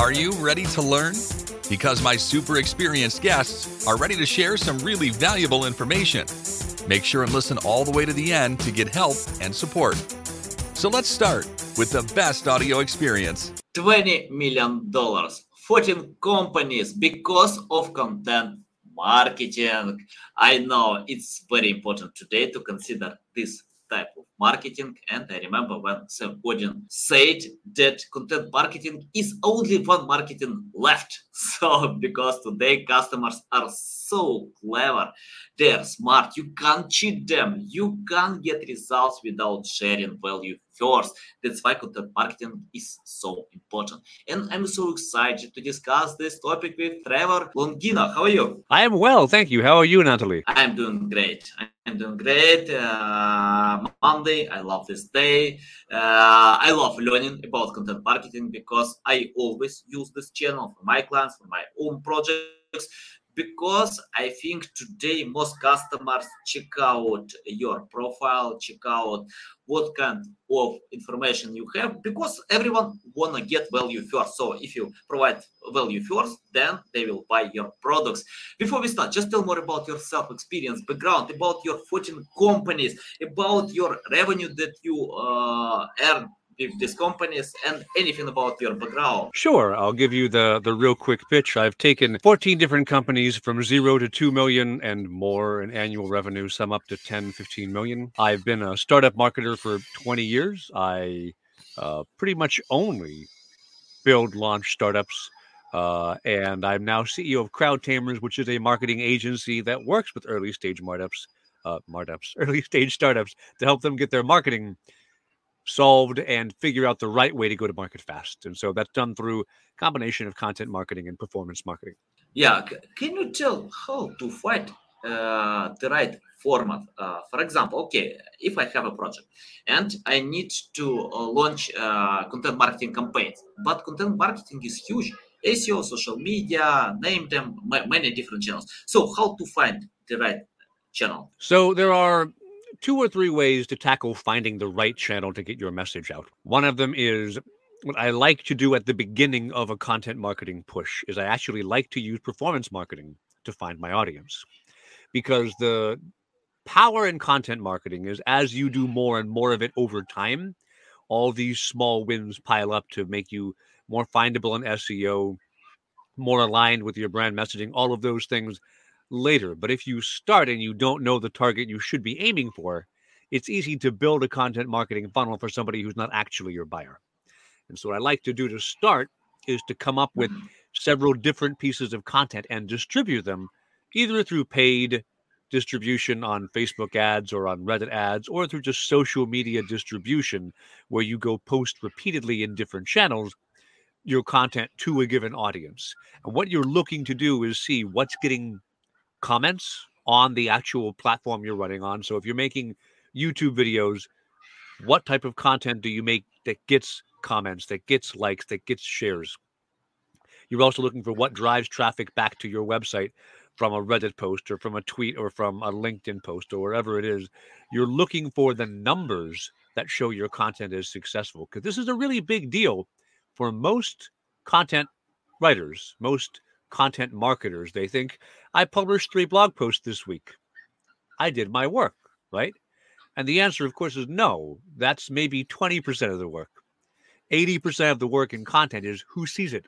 Are you ready to learn? Because my super experienced guests are ready to share some really valuable information. Make sure and listen all the way to the end to get help and support. So let's start with the best audio experience. 20 million dollars 14 companies because of content marketing i know it's very important today to consider this type of marketing and i remember when sam godin said that content marketing is only one marketing left. So because today customers are so clever they're smart. You can't cheat them. You can't get results without sharing value first that's why content marketing is so important and i'm so excited to discuss this topic with trevor longino how are you I am well, thank you. How are you, Natalie? I'm doing great. I'm doing great. Uh, Monday, I love this day. Uh, I love learning about content marketing because I always use this channel for my clients, for my own projects. Because I think today most customers check out your profile, check out what kind of information you have, because everyone wanna get value first. So if you provide value first, then they will buy your products. Before we start, just tell more about yourself, experience, background, about your 14 companies, about your revenue that you uh, earn with these companies, and anything about your background. Sure, I'll give you the the real quick pitch. I've taken 14 different companies from 0 to 2 million and more in annual revenue, some up to 10, 15 million. I've been a startup marketer for 20 years. I uh, pretty much only build launch startups. Uh, and I'm now CEO of CrowdTamers, which is a marketing agency that works with early stage martups, uh, early stage startups to help them get their marketing solved and figure out the right way to go to market fast. And so that's done through combination of content marketing and performance marketing. Yeah, can you tell how to find uh, the right format? Uh, for example, okay, if I have a project and I need to uh, launch uh, content marketing campaigns, but content marketing is huge. SEO, social media, name them, ma- many different channels. So how to find the right channel? So there are two or three ways to tackle finding the right channel to get your message out. One of them is what I like to do at the beginning of a content marketing push is I actually like to use performance marketing to find my audience. Because the power in content marketing is as you do more and more of it over time, all these small wins pile up to make you more findable in SEO, more aligned with your brand messaging, all of those things later. But if you start and you don't know the target you should be aiming for, it's easy to build a content marketing funnel for somebody who's not actually your buyer. And so, what I like to do to start is to come up with mm-hmm. several different pieces of content and distribute them either through paid distribution on Facebook ads or on Reddit ads or through just social media distribution where you go post repeatedly in different channels your content to a given audience. And what you're looking to do is see what's getting comments on the actual platform you're running on. So if you're making YouTube videos, what type of content do you make that gets comments, that gets likes, that gets shares? You're also looking for what drives traffic back to your website from a Reddit post or from a tweet or from a LinkedIn post or wherever it is. You're looking for the numbers that show your content is successful because this is a really big deal for most content writers, most content marketers. They think I published three blog posts this week. I did my work, right? And the answer, of course, is no. That's maybe 20% of the work. 80% of the work in content is who sees it.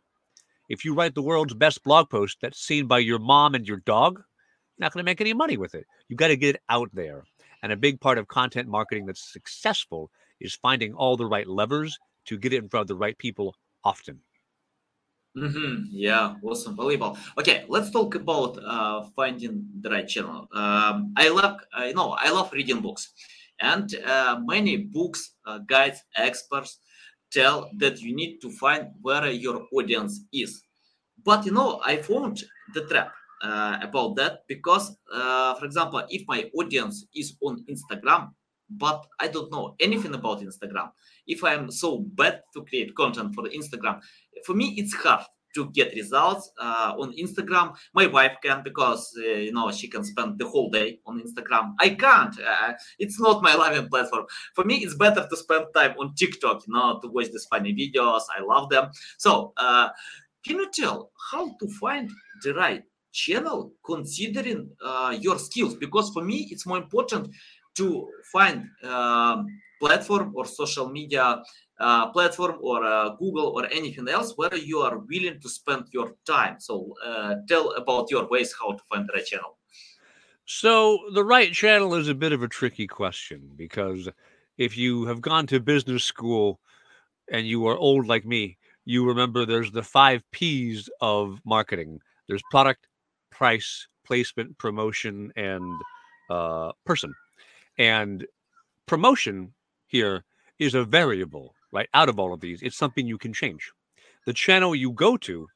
If you write the world's best blog post that's seen by your mom and your dog, you're not going to make any money with it. You've got to get it out there. And a big part of content marketing that's successful is finding all the right levers to get it in front of the right people often. Hmm Yeah, awesome, valuable. Okay, let's talk about uh, finding the right channel. Um, I love, I know, I love reading books, and uh, many books, uh, guides, experts tell that you need to find where your audience is. But you know, I found the trap uh, about that because, uh, for example, if my audience is on Instagram, but I don't know anything about Instagram, if I'm so bad to create content for Instagram, for me it's hard to get results uh, on Instagram. My wife can because uh, you know she can spend the whole day on Instagram. I can't. Uh, it's not my loving platform. For me, it's better to spend time on TikTok, you know, to watch these funny videos. I love them. So uh, can you tell how to find the right channel considering uh, your skills? Because for me, it's more important to find um, platform or social media platform or uh, Google or anything else where you are willing to spend your time. So uh, tell about your ways how to find the right channel. So the right channel is a bit of a tricky question because if you have gone to business school and you are old like me, you remember there's the five P's of marketing. There's product, price, placement, promotion, and uh, person. And promotion here is a variable, right? Out of all of these, it's something you can change. The channel you go to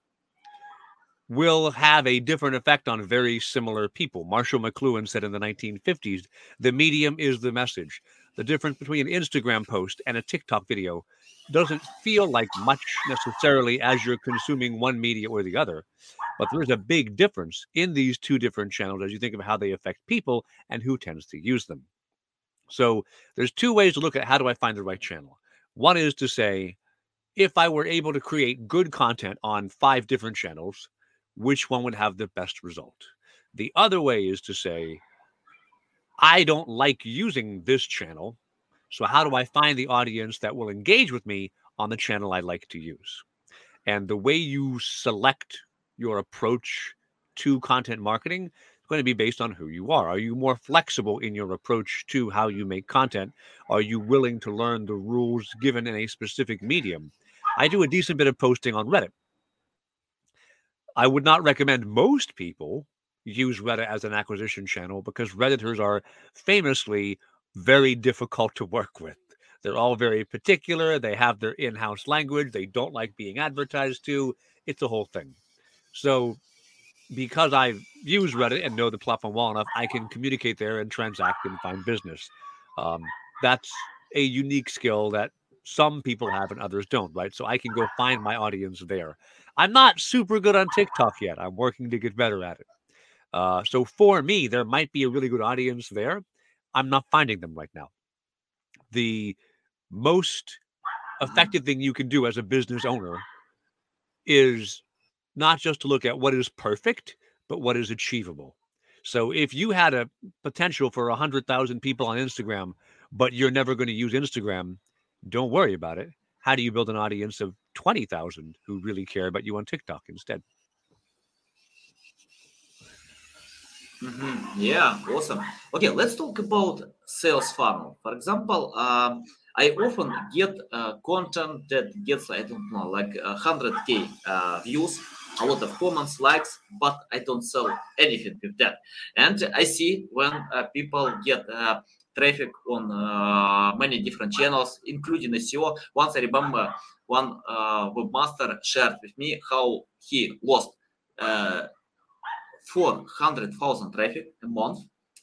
will have a different effect on very similar people. Marshall McLuhan said in the 1950s the medium is the message. The difference between an Instagram post and a TikTok video doesn't feel like much necessarily as you're consuming one media or the other. But there's a big difference in these two different channels as you think of how they affect people and who tends to use them. So there's two ways to look at how do I find the right channel. One is to say, if I were able to create good content on five different channels, which one would have the best result? The other way is to say, I don't like using this channel. So, how do I find the audience that will engage with me on the channel I like to use? And the way you select your approach to content marketing going to be based on who you are. Are you more flexible in your approach to how you make content? Are you willing to learn the rules given in a specific medium? I do a decent bit of posting on Reddit. I would not recommend most people use Reddit as an acquisition channel because Redditors are famously very difficult to work with. They're all very particular. They have their in house language. They don't like being advertised to. It's a whole thing. So, because I use Reddit and know the platform well enough, I can communicate there and transact and find business. Um, that's a unique skill that some people have and others don't, right? So I can go find my audience there. I'm not super good on TikTok yet. I'm working to get better at it. Uh, so for me, there might be a really good audience there. I'm not finding them right now. The most effective thing you can do as a business owner is not just to look at what is perfect, but what is achievable. So if you had a potential for 100,000 people on Instagram, but you're never going to use Instagram, don't worry about it. How do you build an audience of 20,000 who really care about you on TikTok instead? Mm-hmm. Yeah, awesome. Okay, let's talk about sales funnel. For example, um, I often get uh, content that gets, I don't know, like 100k uh, views, a lot of comments, likes, but I don't sell anything with that. And I see when uh, people get uh, traffic on uh, many different channels, including SEO. Once I remember one uh, webmaster shared with me how he lost 400,000 traffic a month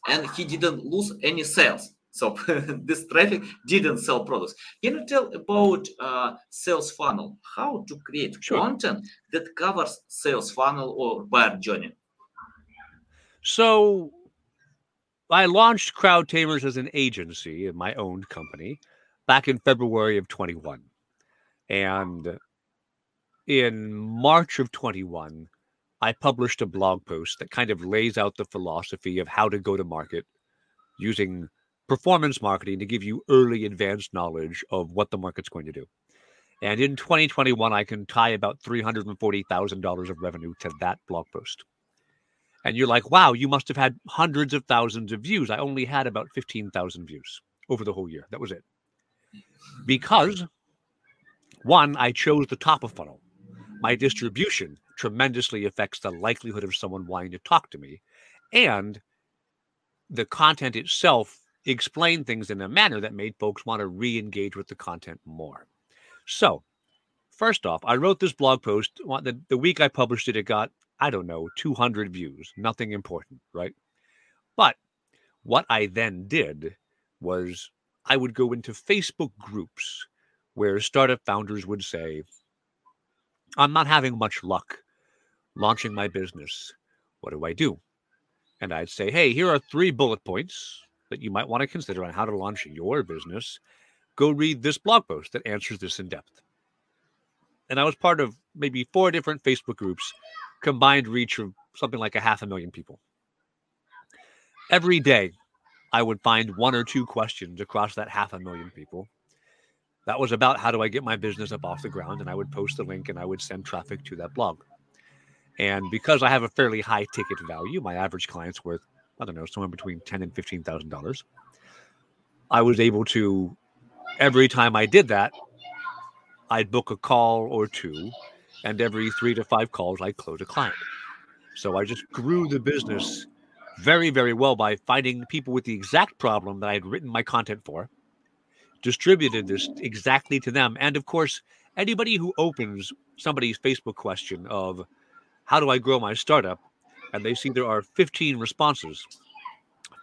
and he didn't lose any sales. So this traffic didn't sell products. Can you tell about uh, sales funnel? How to create sure. content that covers sales funnel or buyer journey? So I launched CrowdTamers as an agency in my own company back in February of 21. And in March of 21, I published a blog post that kind of lays out the philosophy of how to go to market using performance marketing to give you early advanced knowledge of what the market's going to do. And in 2021, I can tie about $340,000 of revenue to that blog post. And you're like, wow, you must have had hundreds of thousands of views. I only had about 15,000 views over the whole year. That was it. Because one, I chose the top of funnel. My distribution tremendously affects the likelihood of someone wanting to talk to me. And the content itself explained things in a manner that made folks want to re engage with the content more. So, first off, I wrote this blog post. The, the week I published it, it got, I don't know, 200 views. Nothing important, right? But what I then did was I would go into Facebook groups where startup founders would say, I'm not having much luck launching my business. What do I do? And I'd say, hey, here are three bullet points that you might want to consider on how to launch your business. Go read this blog post that answers this in depth. And I was part of maybe four different Facebook groups, combined reach of something like a half a million people. Every day, I would find one or two questions across that half a million people. That was about how do I get my business up off the ground, and I would post the link and I would send traffic to that blog. And because I have a fairly high ticket value, my average client's worth I don't know somewhere between ten and fifteen thousand dollars. I was able to every time I did that, I'd book a call or two, and every three to five calls, I'd close a client. So I just grew the business very, very well by finding people with the exact problem that I had written my content for, distributed this exactly to them. And of course, anybody who opens somebody's Facebook question of how do I grow my startup, and they see there are 15 responses,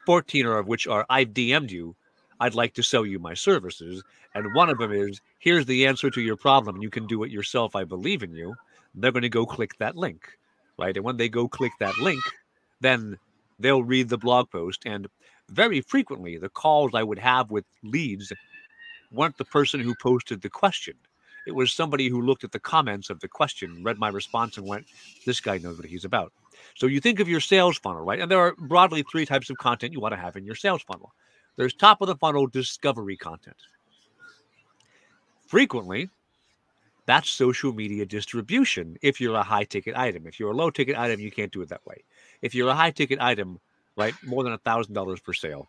14 of which are I've DM'd you, I'd like to sell you my services. And one of them is, here's the answer to your problem. You can do it yourself. I believe in you. They're going to go click that link, right? And when they go click that link, then they'll read the blog post. And very frequently, the calls I would have with leads weren't the person who posted the question. It was somebody who looked at the comments of the question, read my response, and went, This guy knows what he's about. So you think of your sales funnel, right? And there are broadly three types of content you want to have in your sales funnel. There's top of the funnel discovery content. Frequently, that's social media distribution if you're a high ticket item. If you're a low ticket item, you can't do it that way. If you're a high ticket item, right, more than a thousand dollars per sale,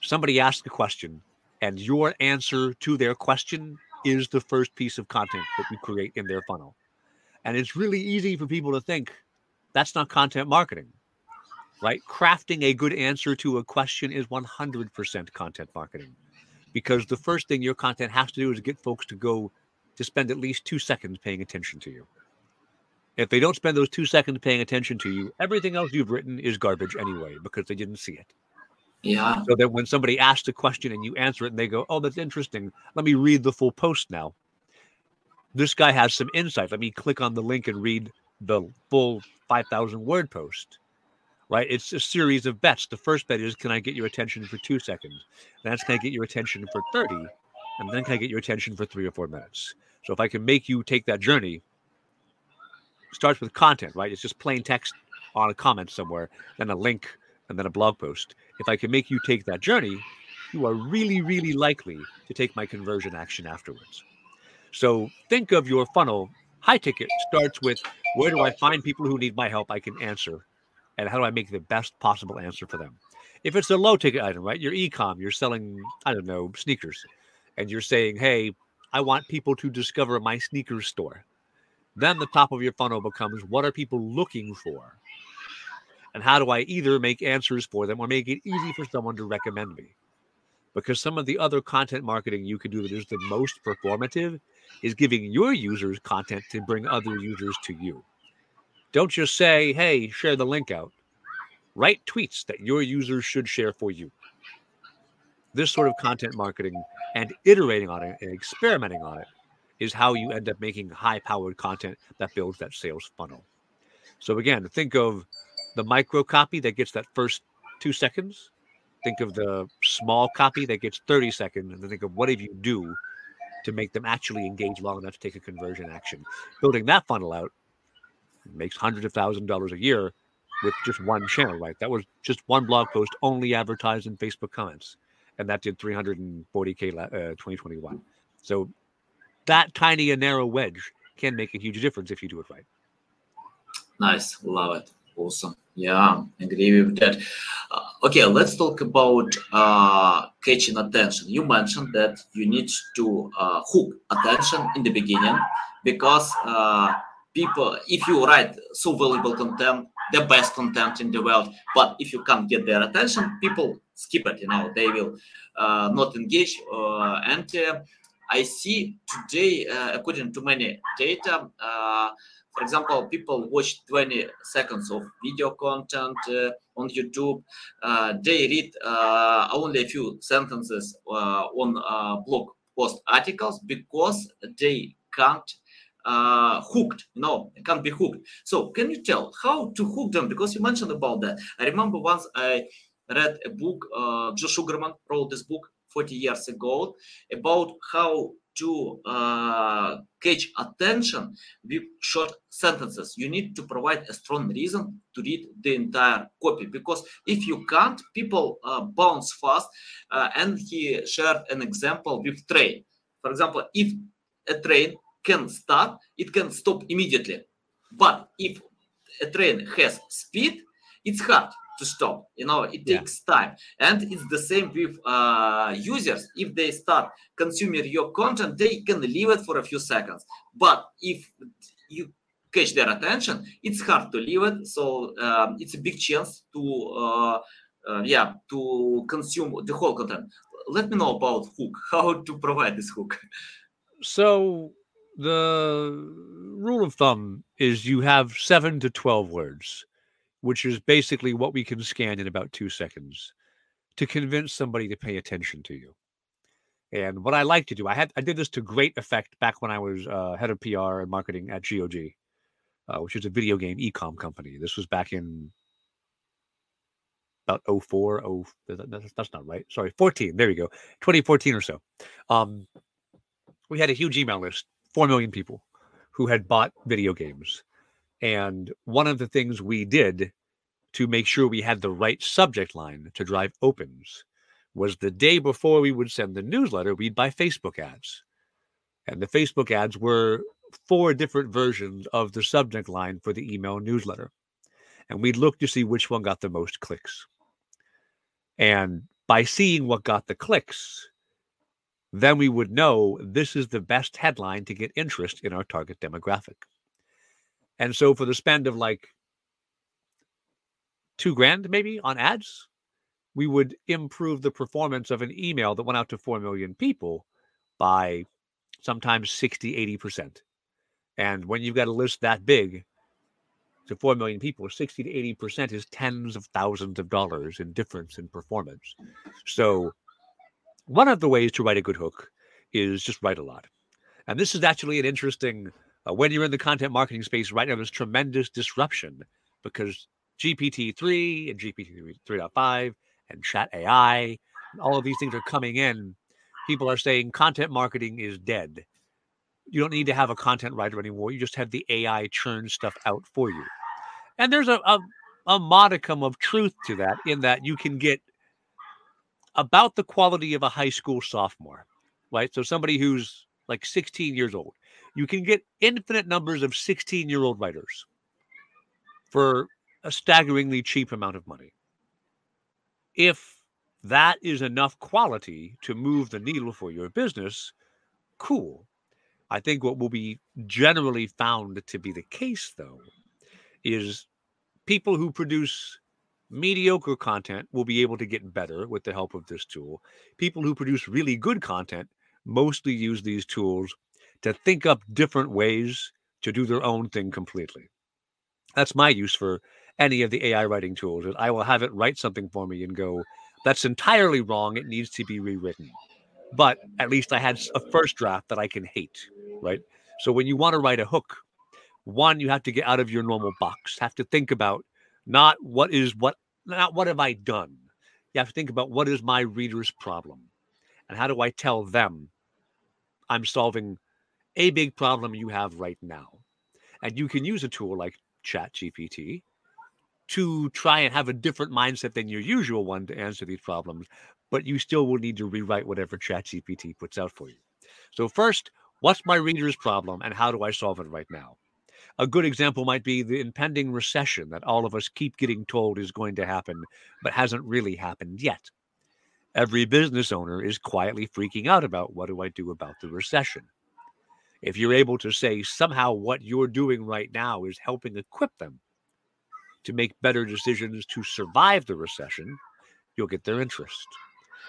somebody asks a question and your answer to their question is the first piece of content that you create in their funnel. And it's really easy for people to think that's not content marketing right? Crafting a good answer to a question is 100% content marketing because the first thing your content has to do is get folks to go to spend at least two seconds paying attention to you. If they don't spend those two seconds paying attention to you, everything else you've written is garbage anyway because they didn't see it. Yeah. So that when somebody asks a question and you answer it and they go, Oh, that's interesting. Let me read the full post now. This guy has some insight. Let me click on the link and read the full 5,000 word post right? It's a series of bets. The first bet is can I get your attention for two seconds? That's can I get your attention for 30? And then can I get your attention for three or four minutes? So if I can make you take that journey, starts with content, right? It's just plain text on a comment somewhere, then a link, and then a blog post. If I can make you take that journey, you are really, really likely to take my conversion action afterwards. So think of your funnel. High ticket starts with where do I find people who need my help I can answer and how do I make the best possible answer for them? If it's a low ticket item, right? You're ecom, you're selling, I don't know, sneakers, and you're saying, hey, I want people to discover my sneakers store. Then the top of your funnel becomes what are people looking for? And how do I either make answers for them or make it easy for someone to recommend me? Because some of the other content marketing you can do that is the most performative is giving your users content to bring other users to you. Don't just say, hey, share the link out. Write tweets that your users should share for you. This sort of content marketing and iterating on it and experimenting on it is how you end up making high powered content that builds that sales funnel. So, again, think of the micro copy that gets that first two seconds. Think of the small copy that gets 30 seconds. And then think of what if you do to make them actually engage long enough to take a conversion action. Building that funnel out makes hundreds of thousand dollars a year with just one channel, right? That was just one blog post only advertised in Facebook comments, and that did 340k uh, 2021. So that tiny and narrow wedge can make a huge difference if you do it right. Nice, love it, awesome. Yeah, agree with that. Uh, okay, let's talk about uh, catching attention. You mentioned that you need to uh, hook attention in the beginning because uh, people if you write so valuable content the best content in the world but if you can't get their attention people skip it you know they will uh, not engage uh, and i see today according to many data uh, for example people watch 20 seconds of video content uh, on youtube they read only a few sentences on blog post articles because they can't uh, hooked. No, can't be hooked. So can you tell how to hook them? Because you mentioned about that. I remember once I read a book. Uh, Joe Sugarman wrote this book 40 years ago about how to uh, catch attention with short sentences. You need to provide a strong reason to read the entire copy because if you can't, people uh, bounce fast. Uh, and he shared an example with train. For example, if a train can start, it can stop immediately. But if a train has speed, it's hard to stop. You know it yeah. takes time. And it's the same with uh, users. If they start consuming your content they can leave it for a few seconds. But if you catch their attention it's hard to leave it. So um, it's a big chance to uh, uh, yeah to consume the whole content. Let me know about hook. How to provide this hook? So the rule of thumb is you have seven to 12 words which is basically what we can scan in about two seconds to convince somebody to pay attention to you. And what I like to do, I had I did this to great effect back when I was uh, head of PR and marketing at GOG, uh, which is a video game ecom company. This was back in about 04, oh, that's, that's not right. Sorry, 14. There you go. 2014 or so. Um, we had a huge email list, 4 million people who had bought video games. And one of the things we did to make sure we had the right subject line to drive opens was the day before we would send the newsletter, we'd buy Facebook ads. And the Facebook ads were four different versions of the subject line for the email newsletter. And we'd look to see which one got the most clicks. And by seeing what got the clicks, then we would know this is the best headline to get interest in our target demographic. And so for the spend of like two grand maybe on ads, we would improve the performance of an email that went out to 4 million people by sometimes 60, 80%. And when you've got a list that big to 4 million people, 60 to 80% is tens of thousands of dollars in difference in performance. So, one of the ways to write a good hook is just write a lot. And this is actually an interesting uh, when you're in the content marketing space right now, there's tremendous disruption because GPT 3 and GPT 3.5 and Chat AI, and all of these things are coming in. People are saying content marketing is dead. You don't need to have a content writer anymore. You just have the AI churn stuff out for you. And there's a, a, a modicum of truth to that, in that you can get about the quality of a high school sophomore, right? So somebody who's like 16 years old you can get infinite numbers of 16 year old writers for a staggeringly cheap amount of money. If that is enough quality to move the needle for your business, cool. I think what will be generally found to be the case, though, is people who produce mediocre content will be able to get better with the help of this tool. People who produce really good content mostly use these tools to think up different ways to do their own thing completely. That's my use for any of the AI writing tools. Is I will have it write something for me and go, that's entirely wrong. It needs to be rewritten. But at least I had a first draft that I can hate, right? So when you want to write a hook, one, you have to get out of your normal box, have to think about not what is what, not what have I done. You have to think about what is my reader's problem and how do I tell them I'm solving a big problem you have right now. And you can use a tool like ChatGPT to try and have a different mindset than your usual one to answer these problems, but you still will need to rewrite whatever ChatGPT puts out for you. So, first, what's my reader's problem and how do I solve it right now? A good example might be the impending recession that all of us keep getting told is going to happen, but hasn't really happened yet. Every business owner is quietly freaking out about what do I do about the recession? If you're able to say somehow what you're doing right now is helping equip them to make better decisions to survive the recession, you'll get their interest.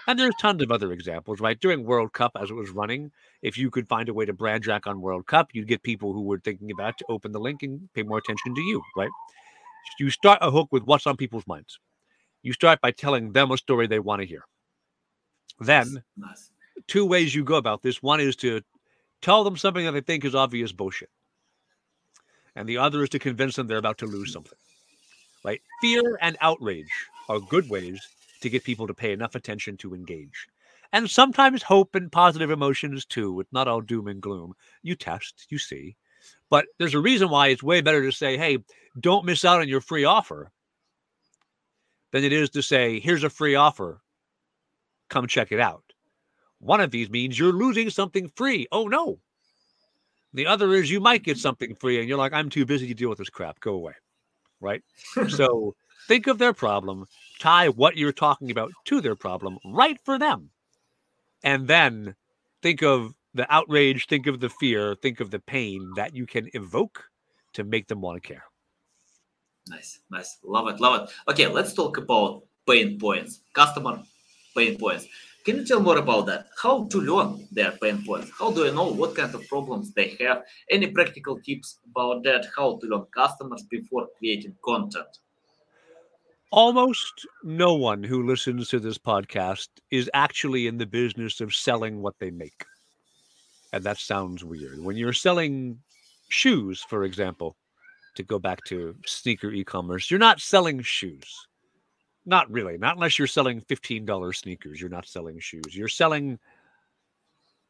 And there's tons of other examples, right? During World Cup, as it was running, if you could find a way to brand jack on World Cup, you'd get people who were thinking about to open the link and pay more attention to you, right? You start a hook with what's on people's minds. You start by telling them a story they want to hear. Then, two ways you go about this. One is to tell them something that they think is obvious bullshit. And the other is to convince them they're about to lose something. Right? Fear and outrage are good ways to get people to pay enough attention to engage. and sometimes hope and positive emotions too. It's not all doom and gloom. You test, you see. But there's a reason why it's way better to say, hey, don't miss out on your free offer than it is to say, here's a free offer. Come check it out. One of these means you're losing something free. Oh, no. The other is you might get something free and you're like, I'm too busy to deal with this crap. Go away. Right. so think of their problem, tie what you're talking about to their problem, right for them. And then think of the outrage, think of the fear, think of the pain that you can evoke to make them want to care. Nice, nice. Love it, love it. Okay, let's talk about pain points, customer pain points. Can you tell more about that? How to learn their pain points? How do I know what kind of problems they have? Any practical tips about that? How to learn customers before creating content? Almost no one who listens to this podcast is actually in the business of selling what they make. And that sounds weird. When you're selling shoes, for example, to go back to sneaker e-commerce, you're not selling shoes. Not really. Not unless you're selling $15 sneakers. You're not selling shoes. You're selling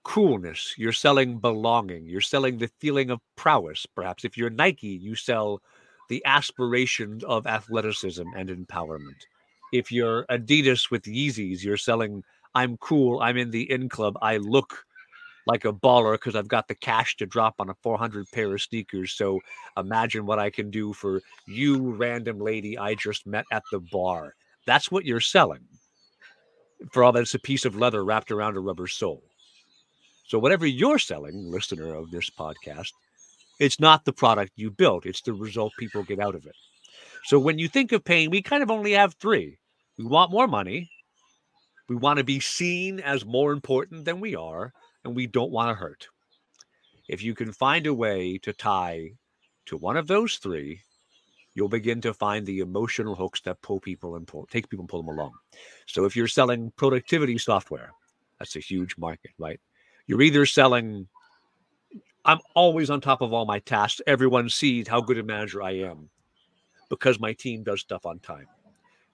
coolness. You're selling belonging. You're selling the feeling of prowess. Perhaps if you're Nike, you sell the aspirations of athleticism and empowerment. If you're Adidas with Yeezys, you're selling I'm cool, I'm in the in club, I look like a baller because I've got the cash to drop on a 400 pair of sneakers. So imagine what I can do for you, random lady I just met at the bar. That's what you're selling. For all that, it's a piece of leather wrapped around a rubber sole. So, whatever you're selling, listener of this podcast, it's not the product you built, it's the result people get out of it. So, when you think of pain, we kind of only have three. We want more money. We want to be seen as more important than we are and we don't want to hurt. If you can find a way to tie to one of those three, you'll begin to find the emotional hooks that pull people and pull, take people and pull them along. So if you're selling productivity software, that's a huge market, right? You're either selling, I'm always on top of all my tasks. Everyone sees how good a manager I am because my team does stuff on time.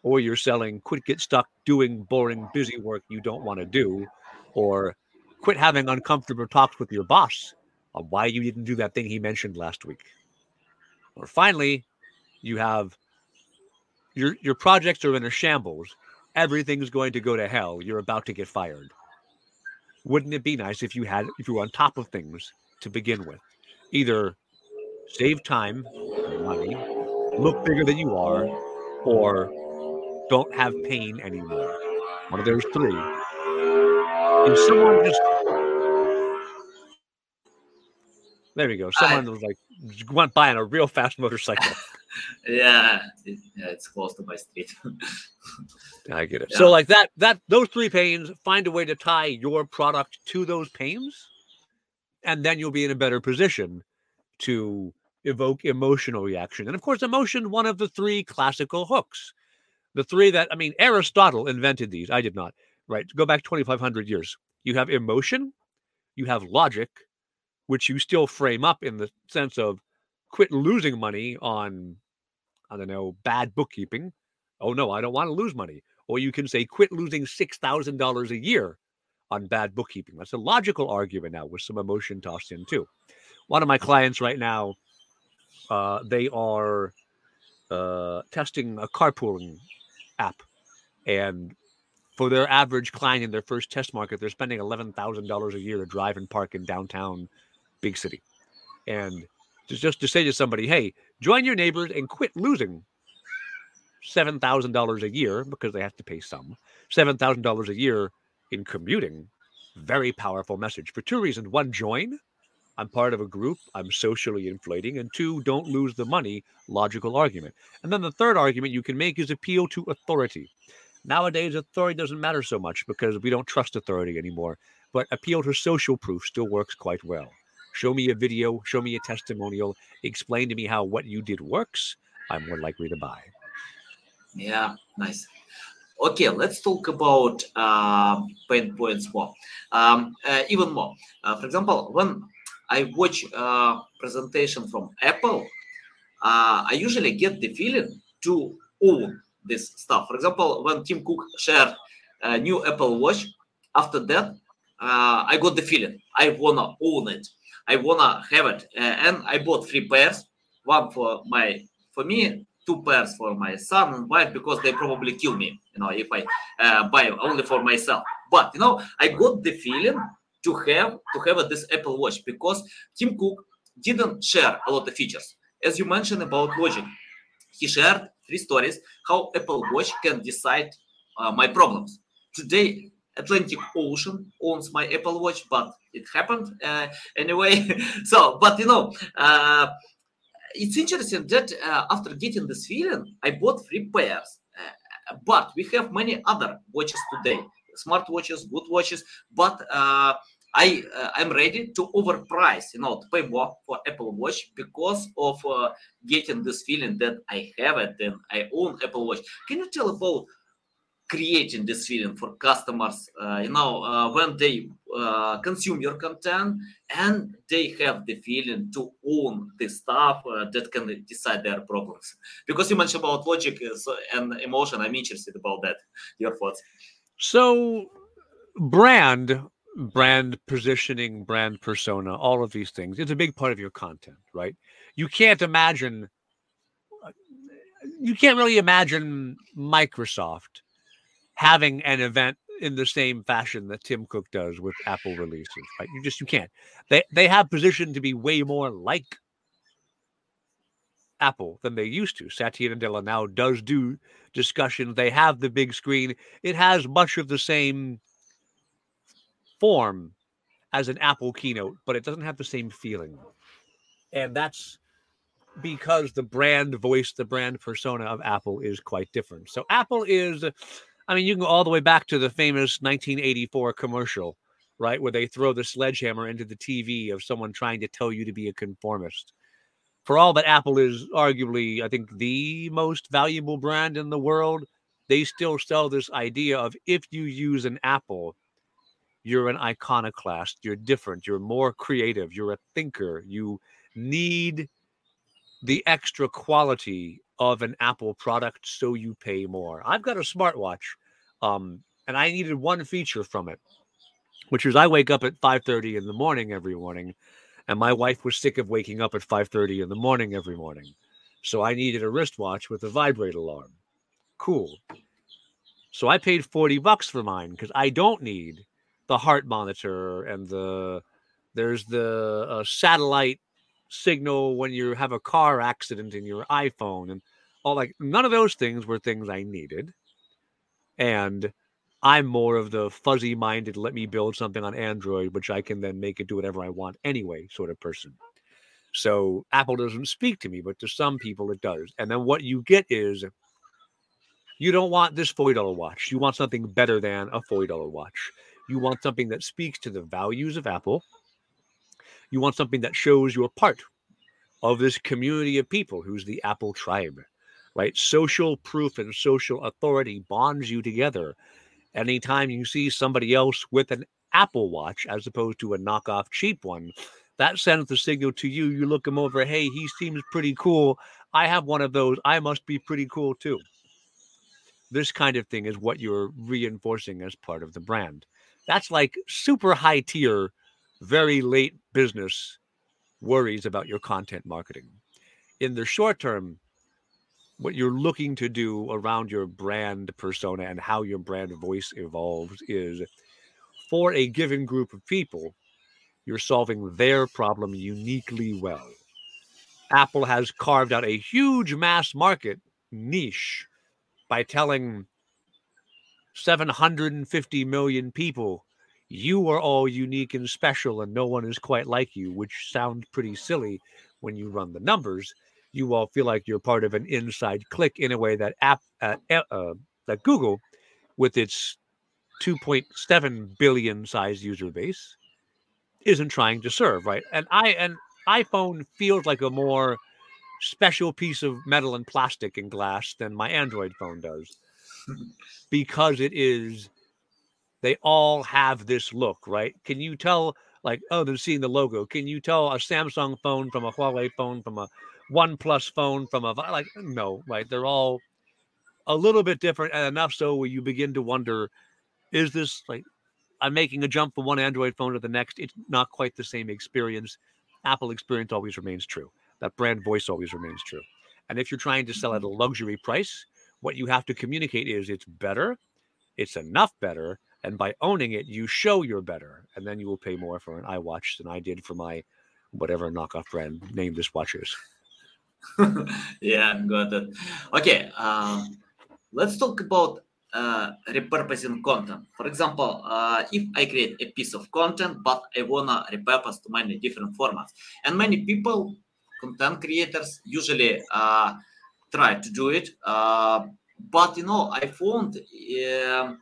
Or you're selling, quit, get stuck doing boring, busy work you don't want to do. Or quit having uncomfortable talks with your boss on why you didn't do that thing he mentioned last week. Or finally, you have your your projects are in a shambles. Everything's going to go to hell. You're about to get fired. Wouldn't it be nice if you had if you were on top of things to begin with? Either save time, money, look bigger than you are, or don't have pain anymore. One of those three and someone just there we go. Someone I, was like went by on a real fast motorcycle. yeah, it, yeah, it's close to my street. I get it. Yeah. So like that, that those three pains, find a way to tie your product to those pains, and then you'll be in a better position to evoke emotional reaction. And of course, emotion, one of the three classical hooks. The three that I mean, Aristotle invented these. I did not right? Go back 2,500 years. You have emotion, you have logic, which you still frame up in the sense of quit losing money on, I don't know, bad bookkeeping. Oh, no, I don't want to lose money. Or you can say quit losing $6,000 a year on bad bookkeeping. That's a logical argument now with some emotion tossed in too. One of my clients right now, uh, they are uh, testing a carpooling app. And for their average client in their first test market, they're spending eleven thousand dollars a year to drive and park in downtown big city. And just to say to somebody, hey, join your neighbors and quit losing seven thousand dollars a year because they have to pay some seven thousand dollars a year in commuting. Very powerful message for two reasons. One, join. I'm part of a group. I'm socially inflating. And two, don't lose the money. Logical argument. And then the third argument you can make is appeal to authority. Nowadays, authority doesn't matter so much because we don't trust authority anymore. But appeal to social proof still works quite well. Show me a video, show me a testimonial, explain to me how what you did works. I'm more likely to buy. Yeah, nice. Okay, let's talk about uh, pain points more. Um, uh, even more. Uh, for example, when I watch a uh, presentation from Apple, uh, I usually get the feeling to own this stuff. For example, when Tim Cook shared a new Apple Watch, after that, uh, I got the feeling I wanna own it. I wanna have it, uh, and I bought three pairs. One for my for me, two pairs for my son and wife because they probably kill me. You know, if I uh, buy only for myself. But you know, I got the feeling to have to have this Apple Watch because Tim Cook didn't share a lot of features. As you mentioned about logic, he shared three stories how Apple Watch can decide uh, my problems. Today, Atlantic Ocean owns my Apple Watch, but it happened uh, anyway. so, but you know, uh, it's interesting that uh, after getting this feeling, I bought three pairs. Uh, but we have many other watches today, smart watches, good watches. But uh, I I'm ready to overprice, you know, to pay more for Apple Watch because of getting this feeling that I have it and I own Apple Watch. Can you tell about creating this feeling for customers uh, you know uh, when they uh, consume your content and they have the feeling to own the stuff uh, that can decide their problems. Because you mentioned about logic uh, and emotion i'm interested about that your thoughts. So brand brand positioning brand persona all of these things it's a big part of your content right? You can't imagine you can't really imagine microsoft having an event in the same fashion that Tim Cook does with Apple releases, right? You just you can't. They they have positioned to be way more like Apple than they used to. Satya Nadella now does do discussions. They have the big screen. It has much of the same form as an Apple keynote, but it doesn't have the same feeling. And that's because the brand voice, the brand persona of Apple is quite different. So Apple is I mean, you can go all the way back to the famous 1984 commercial, right, where they throw the sledgehammer into the TV of someone trying to tell you to be a conformist. For all that Apple is arguably, I think, the most valuable brand in the world, they still sell this idea of if you use an Apple, you're an iconoclast, you're different, you're more creative, you're a thinker, you need the extra quality of an Apple product, so you pay more. I've got a smartwatch, um, and I needed one feature from it, which is I wake up at 5:30 in the morning every morning, and my wife was sick of waking up at 5:30 in the morning every morning, so I needed a wristwatch with a vibrate alarm. Cool. So I paid 40 bucks for mine because I don't need the heart monitor and the there's the uh, satellite signal when you have a car accident in your iPhone and all like none of those things were things I needed. And I'm more of the fuzzy minded, let me build something on Android, which I can then make it do whatever I want anyway, sort of person. So Apple doesn't speak to me, but to some people it does. And then what you get is you don't want this $40 watch. You want something better than a $40 watch. You want something that speaks to the values of Apple you want something that shows you're part of this community of people who's the Apple tribe, right? Social proof and social authority bonds you together. Anytime you see somebody else with an Apple Watch as opposed to a knockoff cheap one, that sends the signal to you. You look him over, hey, he seems pretty cool. I have one of those. I must be pretty cool too. This kind of thing is what you're reinforcing as part of the brand. That's like super high tier very late business worries about your content marketing. In the short term, what you're looking to do around your brand persona and how your brand voice evolves is for a given group of people, you're solving their problem uniquely well. Apple has carved out a huge mass market niche by telling 750 million people you are all unique and special and no one is quite like you, which sounds pretty silly when you run the numbers. You all feel like you're part of an inside click in a way that app uh, uh, that Google, with its 2.7 billion size user base, isn't trying to serve. Right, and I an iPhone feels like a more special piece of metal and plastic and glass than my Android phone does, because it is they all have this look, right? Can you tell, like, oh, they're seeing the logo. Can you tell a Samsung phone from a Huawei phone from a OnePlus phone from a like? No, right? They're all a little bit different, and enough so where you begin to wonder, is this like, I'm making a jump from one Android phone to the next. It's not quite the same experience. Apple experience always remains true. That brand voice always remains true. And if you're trying to sell at a mm-hmm. luxury price, what you have to communicate is it's better, it's enough better, and by owning it, you show you're better, and then you will pay more for an iWatch than I did for my whatever knockoff brand name this watch is. yeah, got it. Okay, um, let's talk about uh, repurposing content. For example, uh, if I create a piece of content, but I wanna repurpose to many different formats, and many people, content creators, usually uh, try to do it, uh, but you know, I found um,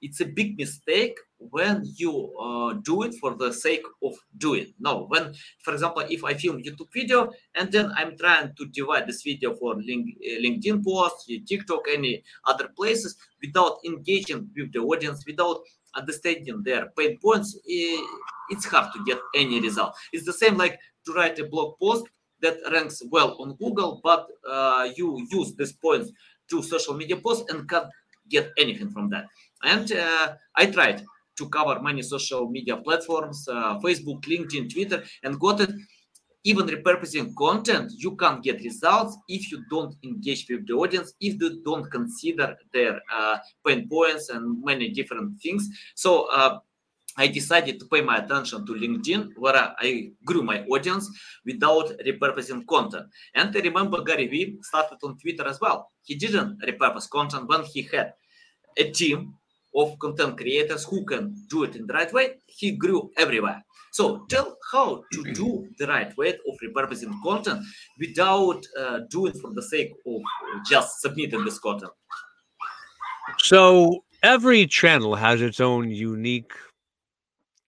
it's a big mistake when you uh, do it for the sake of doing. No, when, for example, if I film YouTube video and then I'm trying to divide this video for link, uh, LinkedIn posts, TikTok, any other places without engaging with the audience, without understanding their pain points, uh, it's hard to get any result. It's the same like to write a blog post that ranks well on Google, but uh, you use these points to social media posts and can't get anything from that. And uh, I tried to cover many social media platforms, uh, Facebook, LinkedIn, Twitter, and got it. Even repurposing content, you can't get results if you don't engage with the audience, if you don't consider their uh, pain points and many different things. So uh, I decided to pay my attention to LinkedIn, where I grew my audience without repurposing content. And I remember Gary Vee started on Twitter as well. He didn't repurpose content when he had a team of content creators who can do it in the right way, he grew everywhere. So tell how to do the right way of repurposing content without uh, doing for the sake of just submitting this content. So every channel has its own unique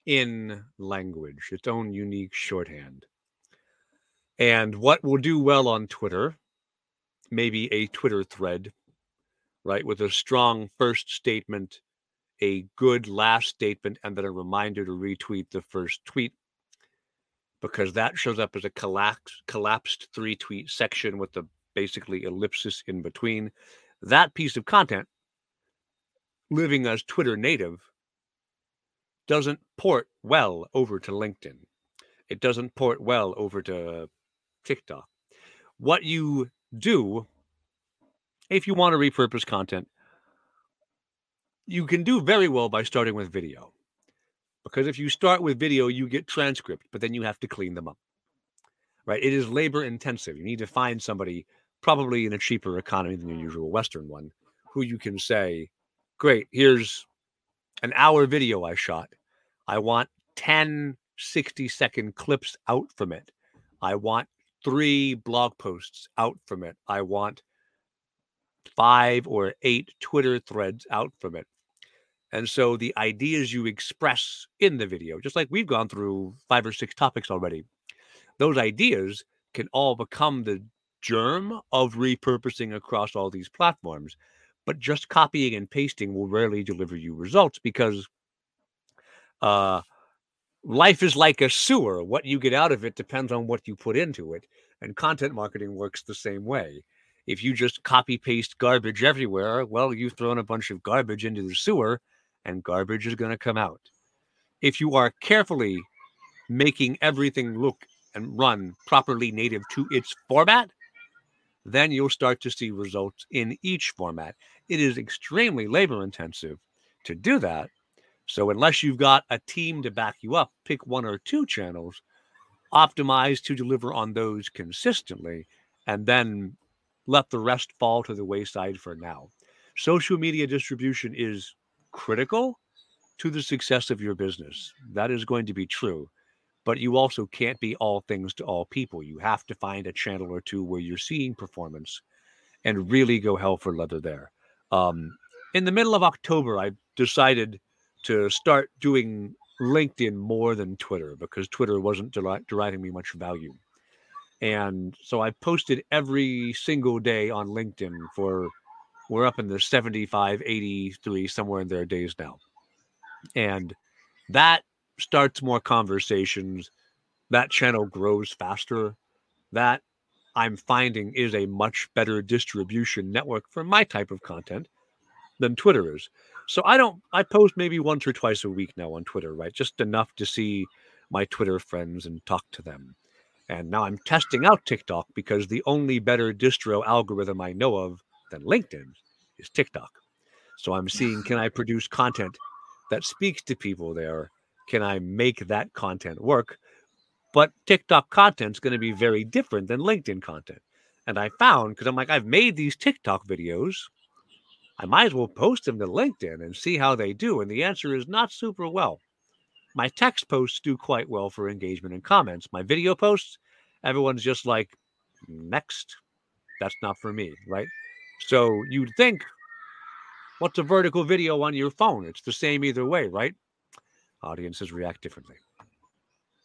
in language, its own unique shorthand. And what will do well on Twitter, maybe a Twitter thread, right, with a strong first statement a good last statement and then a reminder to retweet the first tweet because that shows up as a collapsed, collapsed three tweet section with the basically ellipsis in between. That piece of content, living as Twitter native, doesn't port well over to LinkedIn. It doesn't port well over to TikTok. What you do, if you want to repurpose content, you can do very well by starting with video. Because if you start with video, you get transcript, but then you have to clean them up. Right? It is labor intensive. You need to find somebody, probably in a cheaper economy than your usual Western one, who you can say, Great, here's an hour video I shot. I want 10 60 second clips out from it. I want three blog posts out from it. I want five or eight Twitter threads out from it. And so the ideas you express in the video, just like we've gone through five or six topics already, those ideas can all become the germ of repurposing across all these platforms. But just copying and pasting will rarely deliver you results because uh, life is like a sewer. What you get out of it depends on what you put into it. And content marketing works the same way. If you just copy paste garbage everywhere, well, you've thrown a bunch of garbage into the sewer and garbage is going to come out. If you are carefully making everything look and run properly native to its format, then you'll start to see results in each format. It is extremely labor intensive to do that. So, unless you've got a team to back you up, pick one or two channels, optimize to deliver on those consistently, and then let the rest fall to the wayside for now. Social media distribution is critical to the success of your business. That is going to be true. But you also can't be all things to all people. You have to find a channel or two where you're seeing performance and really go hell for leather there. Um, in the middle of October, I decided to start doing LinkedIn more than Twitter because Twitter wasn't deriving me much value. And so I posted every single day on LinkedIn for we're up in the 75, 83, somewhere in their days now. And that starts more conversations. That channel grows faster. That I'm finding is a much better distribution network for my type of content than Twitter is. So I don't. I post maybe once or twice a week now on Twitter, right? Just enough to see my Twitter friends and talk to them. And now I'm testing out TikTok because the only better distro algorithm I know of than LinkedIn is TikTok. So I'm seeing can I produce content that speaks to people there? Can I make that content work? But TikTok content is going to be very different than LinkedIn content. And I found because I'm like, I've made these TikTok videos. I might as well post them to LinkedIn and see how they do. And the answer is not super well. My text posts do quite well for engagement and comments. My video posts, everyone's just like, next. That's not for me, right? So you'd think, what's a vertical video on your phone? It's the same either way, right? Audiences react differently.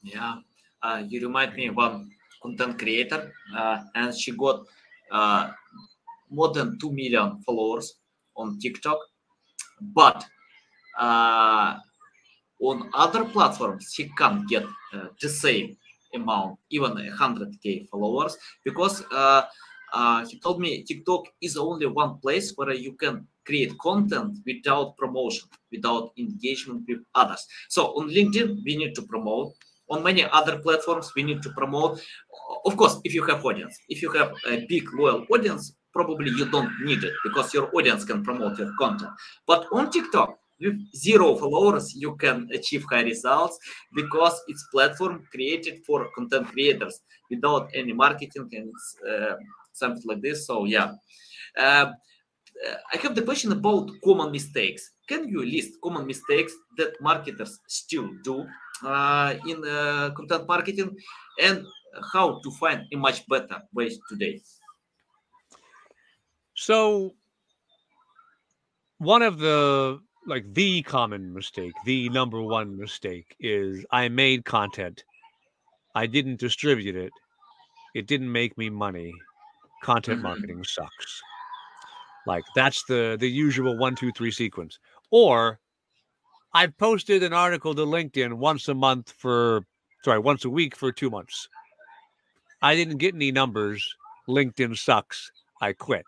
Yeah. Uh, you remind me of one content creator, uh, and she got uh, more than 2 million followers on TikTok. But uh, on other platforms, she can't get uh, the same amount, even 100k followers, because uh, uh, he told me TikTok is only one place where you can create content without promotion, without engagement with others. So on LinkedIn, we need to promote. On many other platforms, we need to promote. Of course, if you have audience, if you have a big loyal audience, probably you don't need it because your audience can promote your content. But on TikTok, with zero followers you can achieve high results because it's platform created for content creators without any marketing and uh, something like this so yeah uh, i have the question about common mistakes can you list common mistakes that marketers still do uh, in uh, content marketing and how to find a much better way today so one of the like the common mistake, the number one mistake is I made content. I didn't distribute it. It didn't make me money. Content marketing sucks. Like that's the the usual one, two, three sequence. Or I've posted an article to LinkedIn once a month for sorry, once a week for two months. I didn't get any numbers. LinkedIn sucks. I quit.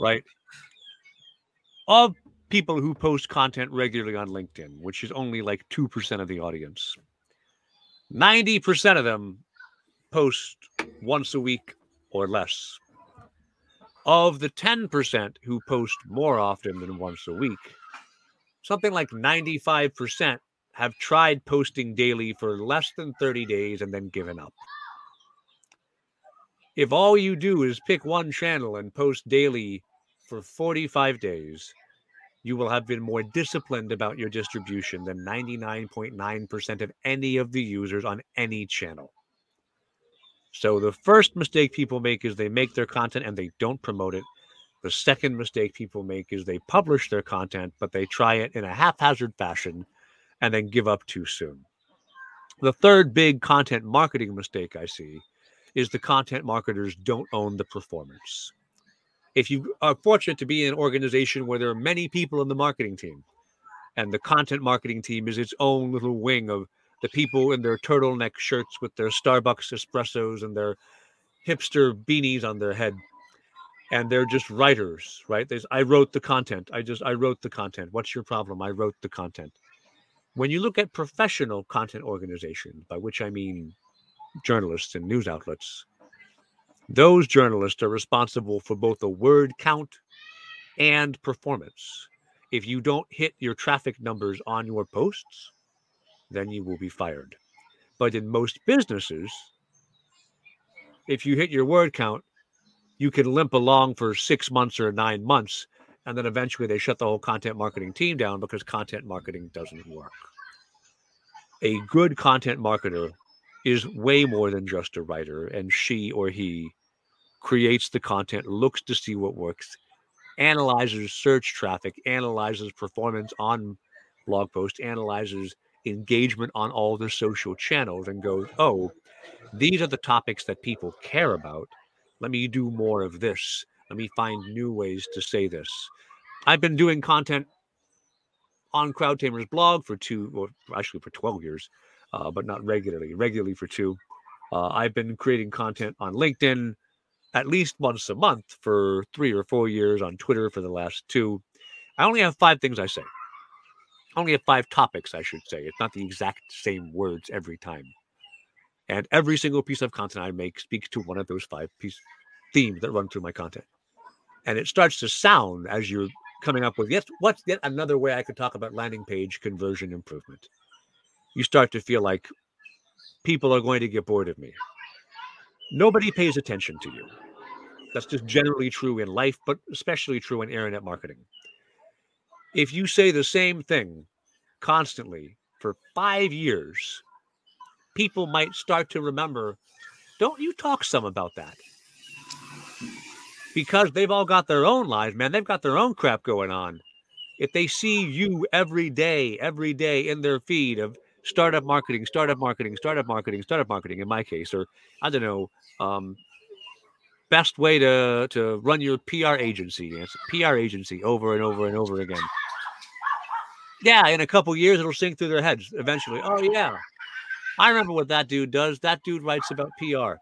right? Of people who post content regularly on LinkedIn, which is only like 2% of the audience. 90% of them post once a week or less. Of the 10% who post more often than once a week, something like 95% have tried posting daily for less than 30 days and then given up. If all you do is pick one channel and post daily for 45 days, you will have been more disciplined about your distribution than 99.9% of any of the users on any channel. So the first mistake people make is they make their content and they don't promote it. The second mistake people make is they publish their content, but they try it in a haphazard fashion and then give up too soon. The third big content marketing mistake I see is the content marketers don't own the performance if you are fortunate to be in an organization where there are many people in the marketing team and the content marketing team is its own little wing of the people in their turtleneck shirts with their Starbucks espressos and their hipster beanies on their head. And they're just writers right? There's, i wrote the content. I just i wrote the content. What's your problem? I wrote the content. When you look at professional content organizations by which i mean journalists and news outlets those journalists are responsible for both the word count and performance. If you don't hit your traffic numbers on your posts, then you will be fired. But in most businesses, if you hit your word count, you can limp along for six months or nine months, and then eventually they shut the whole content marketing team down because content marketing doesn't work. A good content marketer is way more than just a writer, and she or he creates the content, looks to see what works, analyzes search traffic, analyzes performance on blog posts, analyzes engagement on all the social channels, and goes, oh, these are the topics that people care about. Let me do more of this. Let me find new ways to say this. I've been doing content on CrowdTamer's blog for two, or actually for 12 years uh, but not regularly, regularly for two. Uh, I've been creating content on LinkedIn at least once a month for three or four years, on Twitter for the last two. I only have five things I say. Only have five topics, I should say. It's not the exact same words every time. And every single piece of content I make speaks to one of those five piece themes that run through my content. And it starts to sound as you're coming up with yes, what's yet another way I could talk about landing page conversion improvement. You start to feel like people are going to get bored of me. Nobody pays attention to you. That's just generally true in life, but especially true in internet marketing. If you say the same thing constantly for five years, people might start to remember don't you talk some about that? Because they've all got their own lives, man. They've got their own crap going on. If they see you every day, every day in their feed of startup marketing, startup marketing, startup marketing, startup marketing, in my case, or I don't know, um, best way to to run your PR agency. It's PR agency over and over and over again. Yeah, in a couple years it'll sink through their heads eventually. Oh yeah, I remember what that dude does. That dude writes about PR.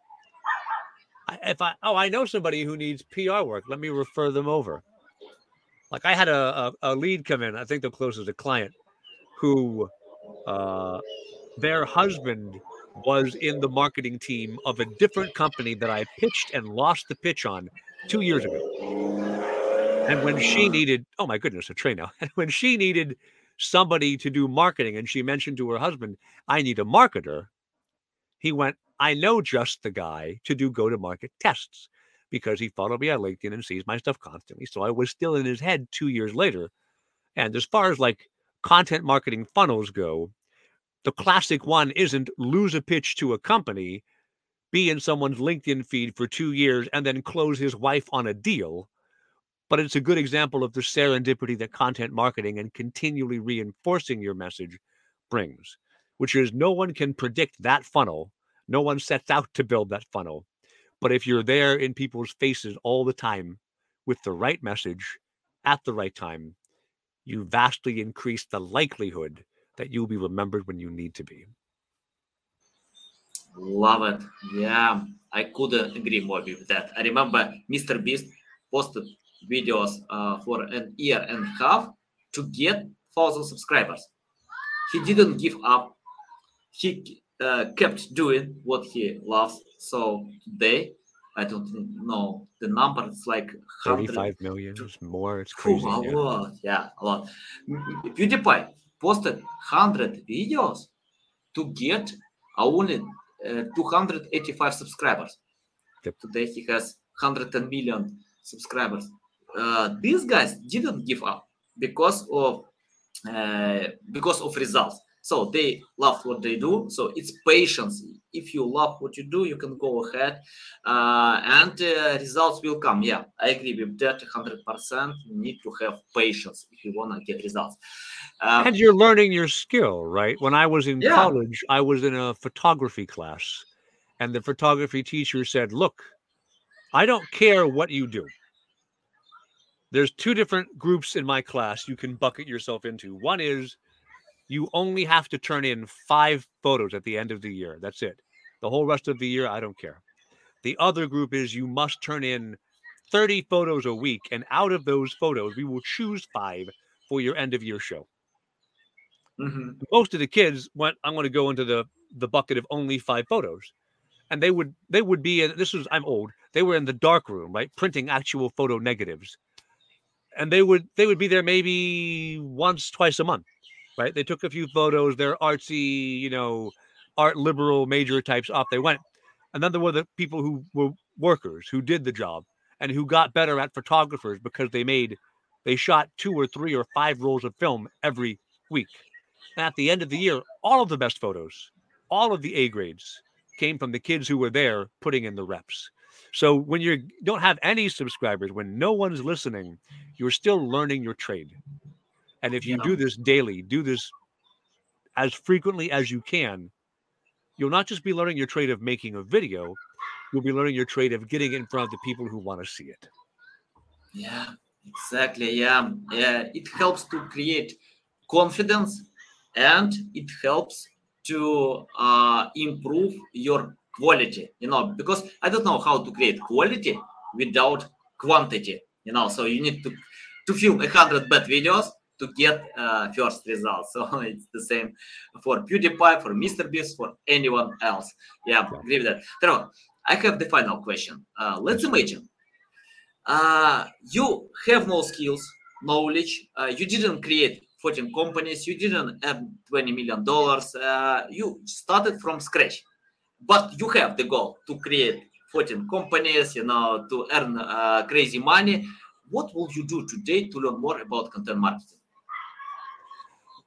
If I oh I know somebody who needs PR work, let me refer them over. Like I had a, a, a lead come in. I think the closest a client who uh, their husband was in the marketing team of a different company that I pitched and lost the pitch on two years ago. And when she needed, oh my goodness, a train now. And when she needed somebody to do marketing and she mentioned to her husband, I need a marketer, he went, I know just the guy to do go to market tests because he followed me on LinkedIn and sees my stuff constantly. So I was still in his head two years later. And as far as like content marketing funnels go, the classic one isn't lose a pitch to a company, be in someone's LinkedIn feed for two years, and then close his wife on a deal. But it's a good example of the serendipity that content marketing and continually reinforcing your message brings, which is no one can predict that funnel. No one sets out to build that funnel. But if you're there in people's faces all the time with the right message at the right time, you vastly increase the likelihood that you'll be remembered when you need to be. Love it. Yeah, I couldn't agree more with that. I remember Mr. Beast posted videos uh, for an year and a half to get thousand subscribers. He didn't give up. He uh, kept doing what he loves. So today I don't know the number. It's like 35 million more. It's crazy. a yeah. lot. Yeah, a lot. PewDiePie posted 100 videos to get only uh, 285 subscribers. Yep. Today he has 110 million subscribers. Uh, these guys didn't give up because of uh, because of results. So they love what they do. So it's patience. If you love what you do, you can go ahead uh, and uh, results will come. Yeah, I agree with that 100%. You need to have patience if you want to get results. Um, and you're learning your skill, right? When I was in yeah. college, I was in a photography class, and the photography teacher said, Look, I don't care what you do. There's two different groups in my class you can bucket yourself into. One is you only have to turn in five photos at the end of the year. That's it. The whole rest of the year, I don't care. The other group is you must turn in 30 photos a week. And out of those photos, we will choose five for your end of year show. Mm-hmm. Most of the kids went, I'm going to go into the, the bucket of only five photos. And they would they would be in this was I'm old. They were in the dark room, right? Printing actual photo negatives. And they would they would be there maybe once, twice a month right? They took a few photos. They're artsy, you know, art liberal major types. Off they went. And then there were the people who were workers who did the job and who got better at photographers because they made, they shot two or three or five rolls of film every week. And at the end of the year, all of the best photos, all of the A grades came from the kids who were there putting in the reps. So when you don't have any subscribers, when no one's listening, you're still learning your trade. And if you do this daily, do this as frequently as you can, you'll not just be learning your trade of making a video, you'll be learning your trade of getting in front of the people who want to see it. Yeah, exactly. Yeah. Yeah. It helps to create confidence and it helps to uh, improve your quality, you know, because I don't know how to create quality without quantity, you know, so you need to to film a hundred bad videos to get uh, first results. So it's the same for PewDiePie, for Mr. Beast, for anyone else. Yeah, agree with that. Trevor, I have the final question. Uh, let's imagine uh, you have no skills, knowledge, uh, you didn't create 14 companies, you didn't earn 20 million dollars, uh, you started from scratch, but you have the goal to create 14 companies, you know, to earn uh, crazy money. What will you do today to learn more about content marketing?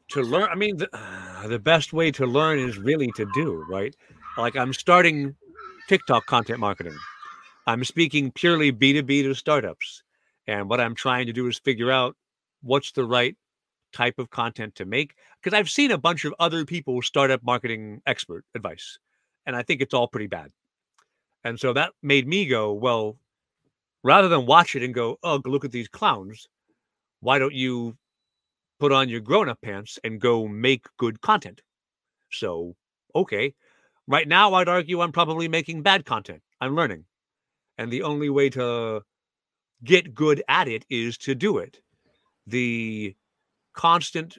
To learn, I mean, the, the best way to learn is really to do, right? Like I'm starting TikTok content marketing. I'm speaking purely B2B to startups. And what I'm trying to do is figure out what's the right type of content to make. Because I've seen a bunch of other people startup marketing expert advice, and I think it's all pretty bad. And so that made me go, well, rather than watch it and go, oh, look at these clowns, why don't you put on your grown up pants and go make good content? So, okay. Right now, I'd argue I'm probably making bad content. I'm learning. And the only way to get good at it is to do it. The constant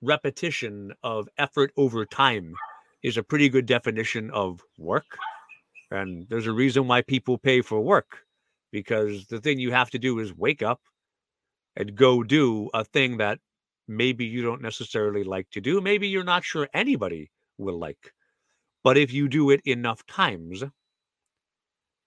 repetition of effort over time is a pretty good definition of work. And there's a reason why people pay for work because the thing you have to do is wake up and go do a thing that maybe you don't necessarily like to do. Maybe you're not sure anybody will like. But if you do it enough times,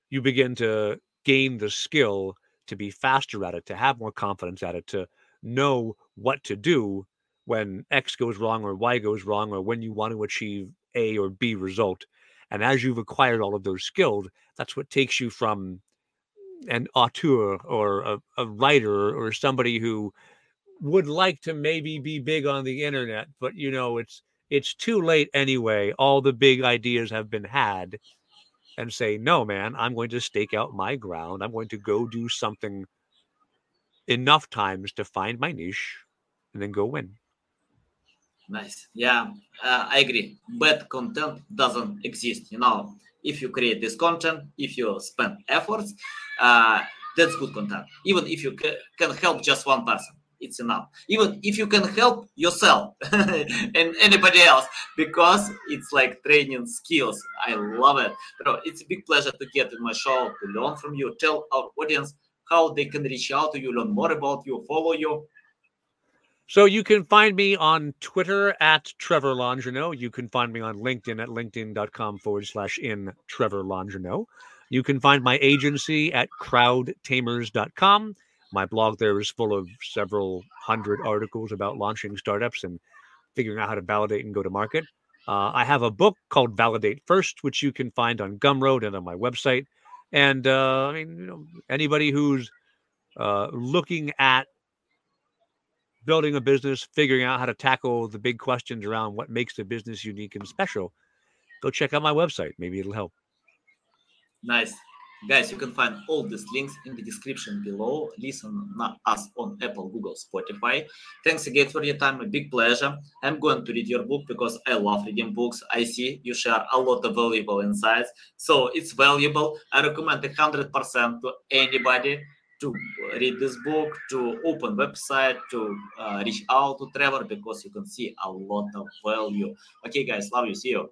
you begin to gain the skill to be faster at it, to have more confidence at it, to know what to do when X goes wrong or Y goes wrong, or when you want to achieve A or B result. And as you've acquired all of those skills, that's what takes you from an auteur or a, a writer or somebody who would like to maybe be big on the internet, but you know, it's it's too late anyway. All the big ideas have been had and say, no, man, I'm going to stake out my ground. I'm going to go do something enough times to find my niche and then go win. Nice. Yeah, uh, I agree. Bad content doesn't exist. You know, if you create this content, if you spend efforts, uh, that's good content. Even if you ca- can help just one person it's enough even if you can help yourself and anybody else because it's like training skills i love it Bro, it's a big pleasure to get in my show to learn from you tell our audience how they can reach out to you learn more about you follow you so you can find me on Twitter at Trevor Longino. You can find me on LinkedIn at linkedin.com forward slash in Trevor Longino. You can find my agency at crowdtamers.com. My blog there is full of several hundred articles about launching startups and figuring out how to validate and go to market. Uh, I have a book called Validate First, which you can find on Gumroad and on my website. And uh, I mean, you know, anybody who's uh, looking at building a business, figuring out how to tackle the big questions around what makes the business unique and special, go check out my website. Maybe it'll help. Nice. Guys, you can find all these links in the description below. Listen us on Apple, Google, Spotify. Thanks again for your time. A big pleasure. I'm going to read your book because I love reading books. I see you share a lot of valuable insights. So it's valuable. I recommend 100% to anybody to read this book, to open website, to uh, reach out to Trevor because you can see a lot of value. Okay, guys, love you. See you.